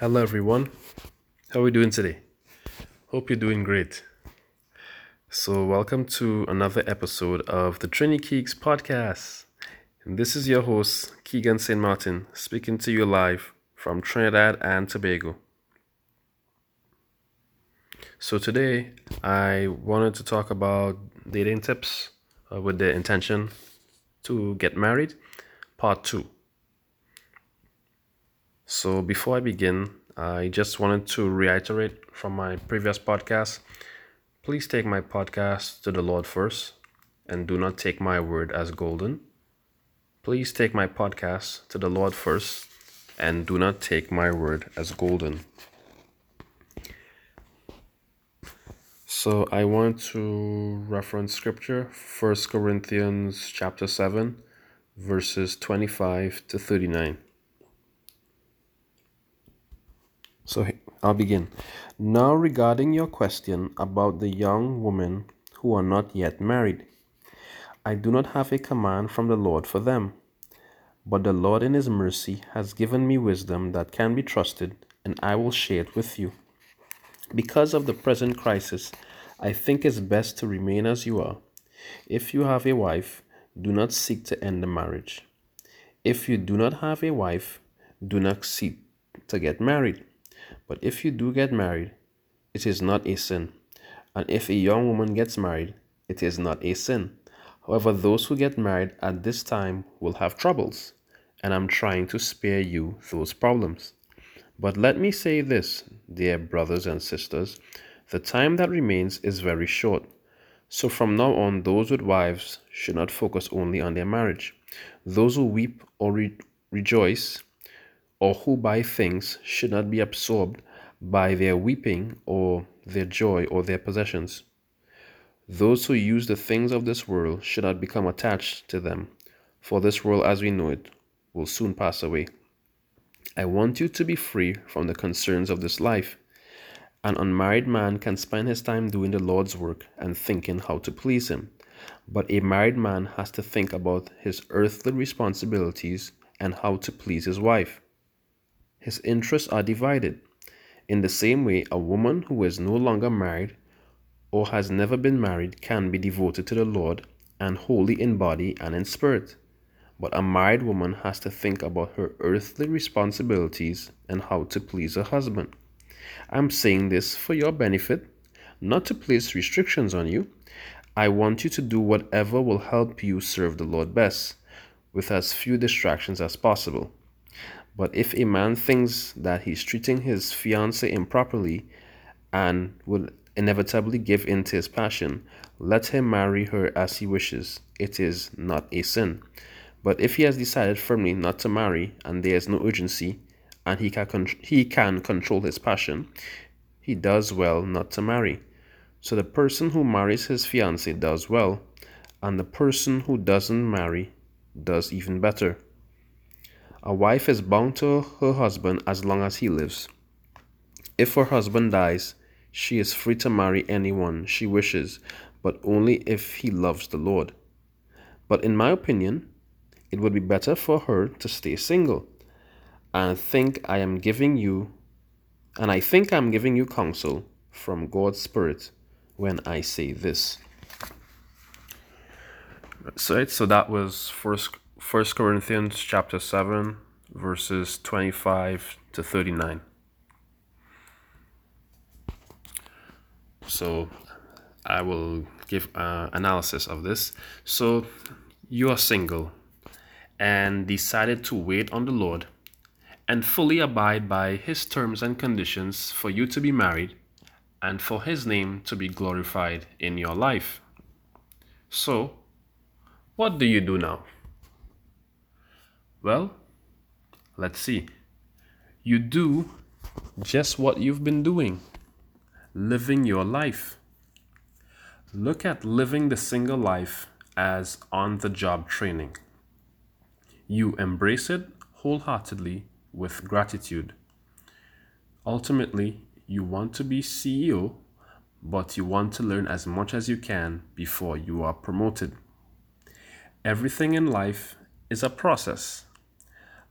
Hello, everyone. How are we doing today? Hope you're doing great. So, welcome to another episode of the Trini Keeks podcast. And this is your host, Keegan St. Martin, speaking to you live from Trinidad and Tobago. So, today I wanted to talk about dating tips uh, with the intention to get married, part two. So, before I begin, I just wanted to reiterate from my previous podcast please take my podcast to the Lord first and do not take my word as golden. Please take my podcast to the Lord first and do not take my word as golden. So I want to reference scripture, 1 Corinthians chapter 7, verses 25 to 39. So I'll begin. Now, regarding your question about the young women who are not yet married, I do not have a command from the Lord for them. But the Lord, in His mercy, has given me wisdom that can be trusted, and I will share it with you. Because of the present crisis, I think it's best to remain as you are. If you have a wife, do not seek to end the marriage. If you do not have a wife, do not seek to get married. But if you do get married, it is not a sin. And if a young woman gets married, it is not a sin. However, those who get married at this time will have troubles, and I'm trying to spare you those problems. But let me say this, dear brothers and sisters the time that remains is very short. So from now on, those with wives should not focus only on their marriage. Those who weep or re- rejoice or who buy things should not be absorbed by their weeping or their joy or their possessions. Those who use the things of this world should not become attached to them, for this world as we know it will soon pass away. I want you to be free from the concerns of this life. An unmarried man can spend his time doing the Lord's work and thinking how to please Him. But a married man has to think about his earthly responsibilities and how to please his wife his interests are divided. In the same way, a woman who is no longer married or has never been married can be devoted to the Lord and holy in body and in spirit. But a married woman has to think about her earthly responsibilities and how to please her husband. I'm saying this for your benefit, not to place restrictions on you. I want you to do whatever will help you serve the Lord best, with as few distractions as possible. But if a man thinks that he's treating his fiancée improperly and will inevitably give in to his passion, let him marry her as he wishes. It is not a sin. But if he has decided firmly not to marry and there is no urgency and he can, con- he can control his passion, he does well not to marry. So the person who marries his fiancée does well, and the person who doesn't marry does even better. A wife is bound to her husband as long as he lives. If her husband dies, she is free to marry anyone she wishes, but only if he loves the Lord. But in my opinion, it would be better for her to stay single. And I think I am giving you and I think I'm giving you counsel from God's Spirit when I say this. So, so that was first First Corinthians chapter 7 verses 25 to 39. So I will give uh, analysis of this. So you are single and decided to wait on the Lord and fully abide by his terms and conditions for you to be married and for his name to be glorified in your life. So, what do you do now? Well, let's see. You do just what you've been doing, living your life. Look at living the single life as on the job training. You embrace it wholeheartedly with gratitude. Ultimately, you want to be CEO, but you want to learn as much as you can before you are promoted. Everything in life is a process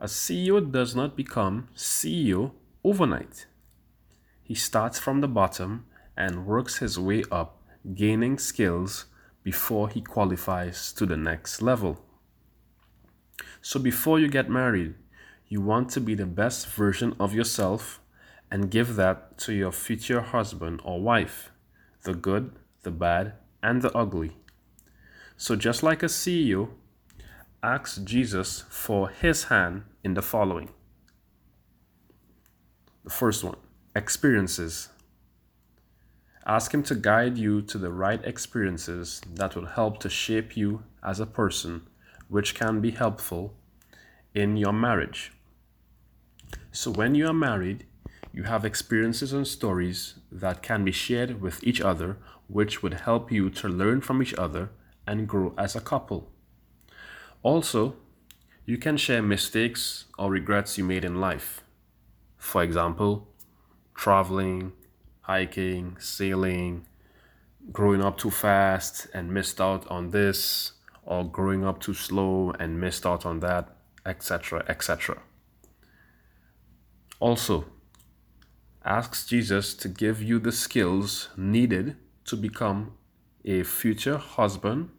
a CEO does not become CEO overnight. He starts from the bottom and works his way up, gaining skills before he qualifies to the next level. So before you get married, you want to be the best version of yourself and give that to your future husband or wife the good, the bad, and the ugly. So, just like a CEO, ask Jesus for his hand in the following. The first one experiences. Ask Him to guide you to the right experiences that will help to shape you as a person, which can be helpful in your marriage. So, when you are married, you have experiences and stories that can be shared with each other, which would help you to learn from each other and grow as a couple. Also, you can share mistakes or regrets you made in life. For example, traveling, hiking, sailing, growing up too fast and missed out on this, or growing up too slow and missed out on that, etc., etc. Also, ask Jesus to give you the skills needed to become a future husband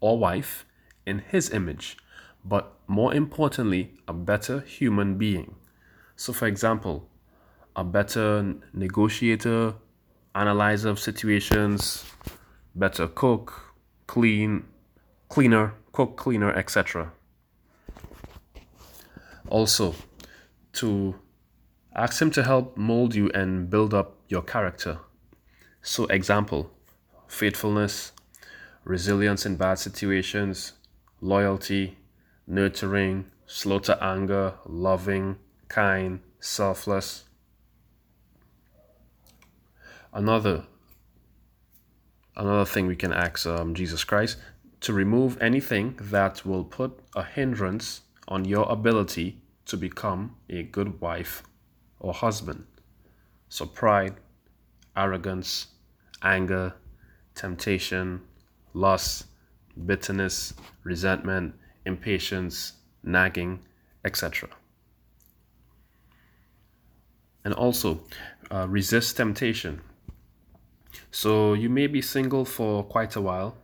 or wife in His image, but more importantly, a better human being. So, for example, a better negotiator, analyzer of situations, better cook, clean, cleaner, cook, cleaner, etc. Also, to ask him to help mold you and build up your character. So, example, faithfulness, resilience in bad situations, loyalty, nurturing, slow to anger, loving, kind, selfless, another another thing we can ask um, Jesus Christ to remove anything that will put a hindrance on your ability to become a good wife or husband. So pride, arrogance, anger, temptation, lust, bitterness, resentment, impatience, nagging, etc. And also, uh, resist temptation. So you may be single for quite a while.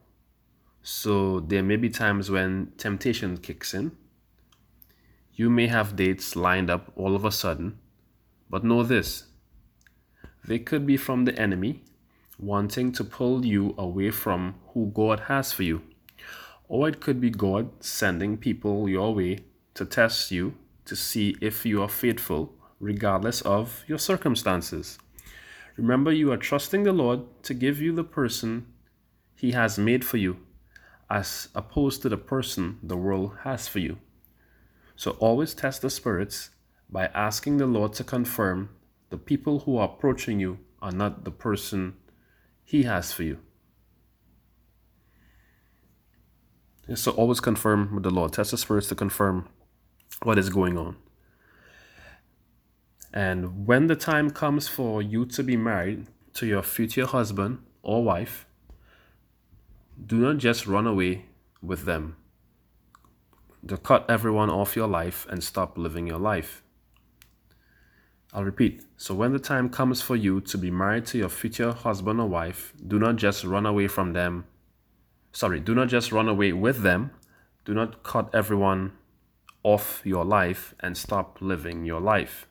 So there may be times when temptation kicks in. You may have dates lined up all of a sudden, but know this they could be from the enemy wanting to pull you away from who God has for you. Or it could be God sending people your way to test you to see if you are faithful regardless of your circumstances. Remember, you are trusting the Lord to give you the person He has made for you, as opposed to the person the world has for you. So always test the spirits by asking the Lord to confirm the people who are approaching you are not the person He has for you. So always confirm with the Lord. Test the spirits to confirm what is going on. And when the time comes for you to be married to your future husband or wife, do not just run away with them. To cut everyone off your life and stop living your life. I'll repeat. So, when the time comes for you to be married to your future husband or wife, do not just run away from them. Sorry, do not just run away with them. Do not cut everyone off your life and stop living your life.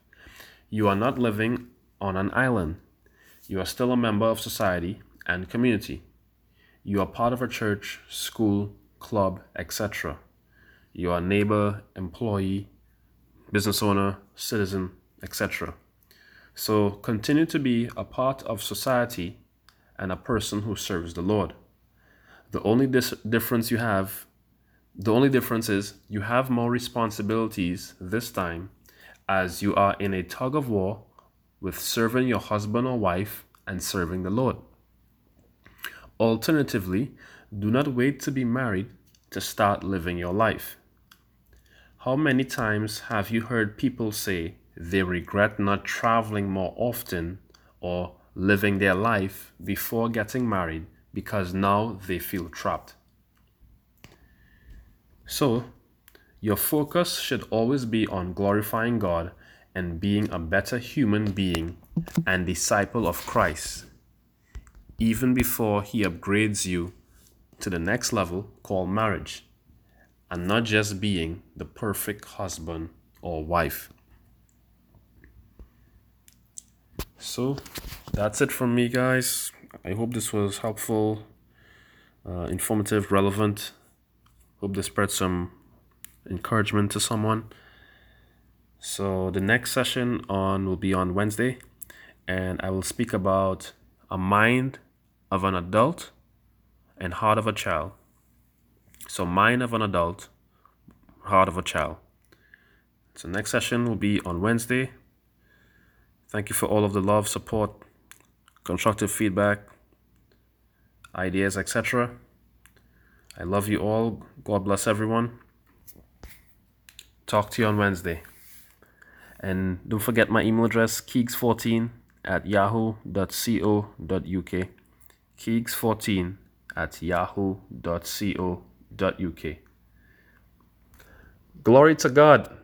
You are not living on an island. You are still a member of society and community. You are part of a church, school, club, etc. You are neighbor, employee, business owner, citizen, etc. So continue to be a part of society and a person who serves the Lord. The only dis- difference you have, the only difference is you have more responsibilities this time as you are in a tug of war with serving your husband or wife and serving the Lord. Alternatively, do not wait to be married to start living your life. How many times have you heard people say they regret not traveling more often or living their life before getting married because now they feel trapped? So, your focus should always be on glorifying God and being a better human being and disciple of Christ, even before He upgrades you to the next level called marriage, and not just being the perfect husband or wife. So that's it from me, guys. I hope this was helpful, uh, informative, relevant. Hope this spread some encouragement to someone. So the next session on will be on Wednesday, and I will speak about a mind of an adult and heart of a child. So mind of an adult, heart of a child. So next session will be on Wednesday. Thank you for all of the love, support, constructive feedback, ideas, etc. I love you all. God bless everyone. Talk to you on Wednesday. And don't forget my email address, keeks14 at yahoo.co.uk. Keeks14 at yahoo.co.uk. Glory to God.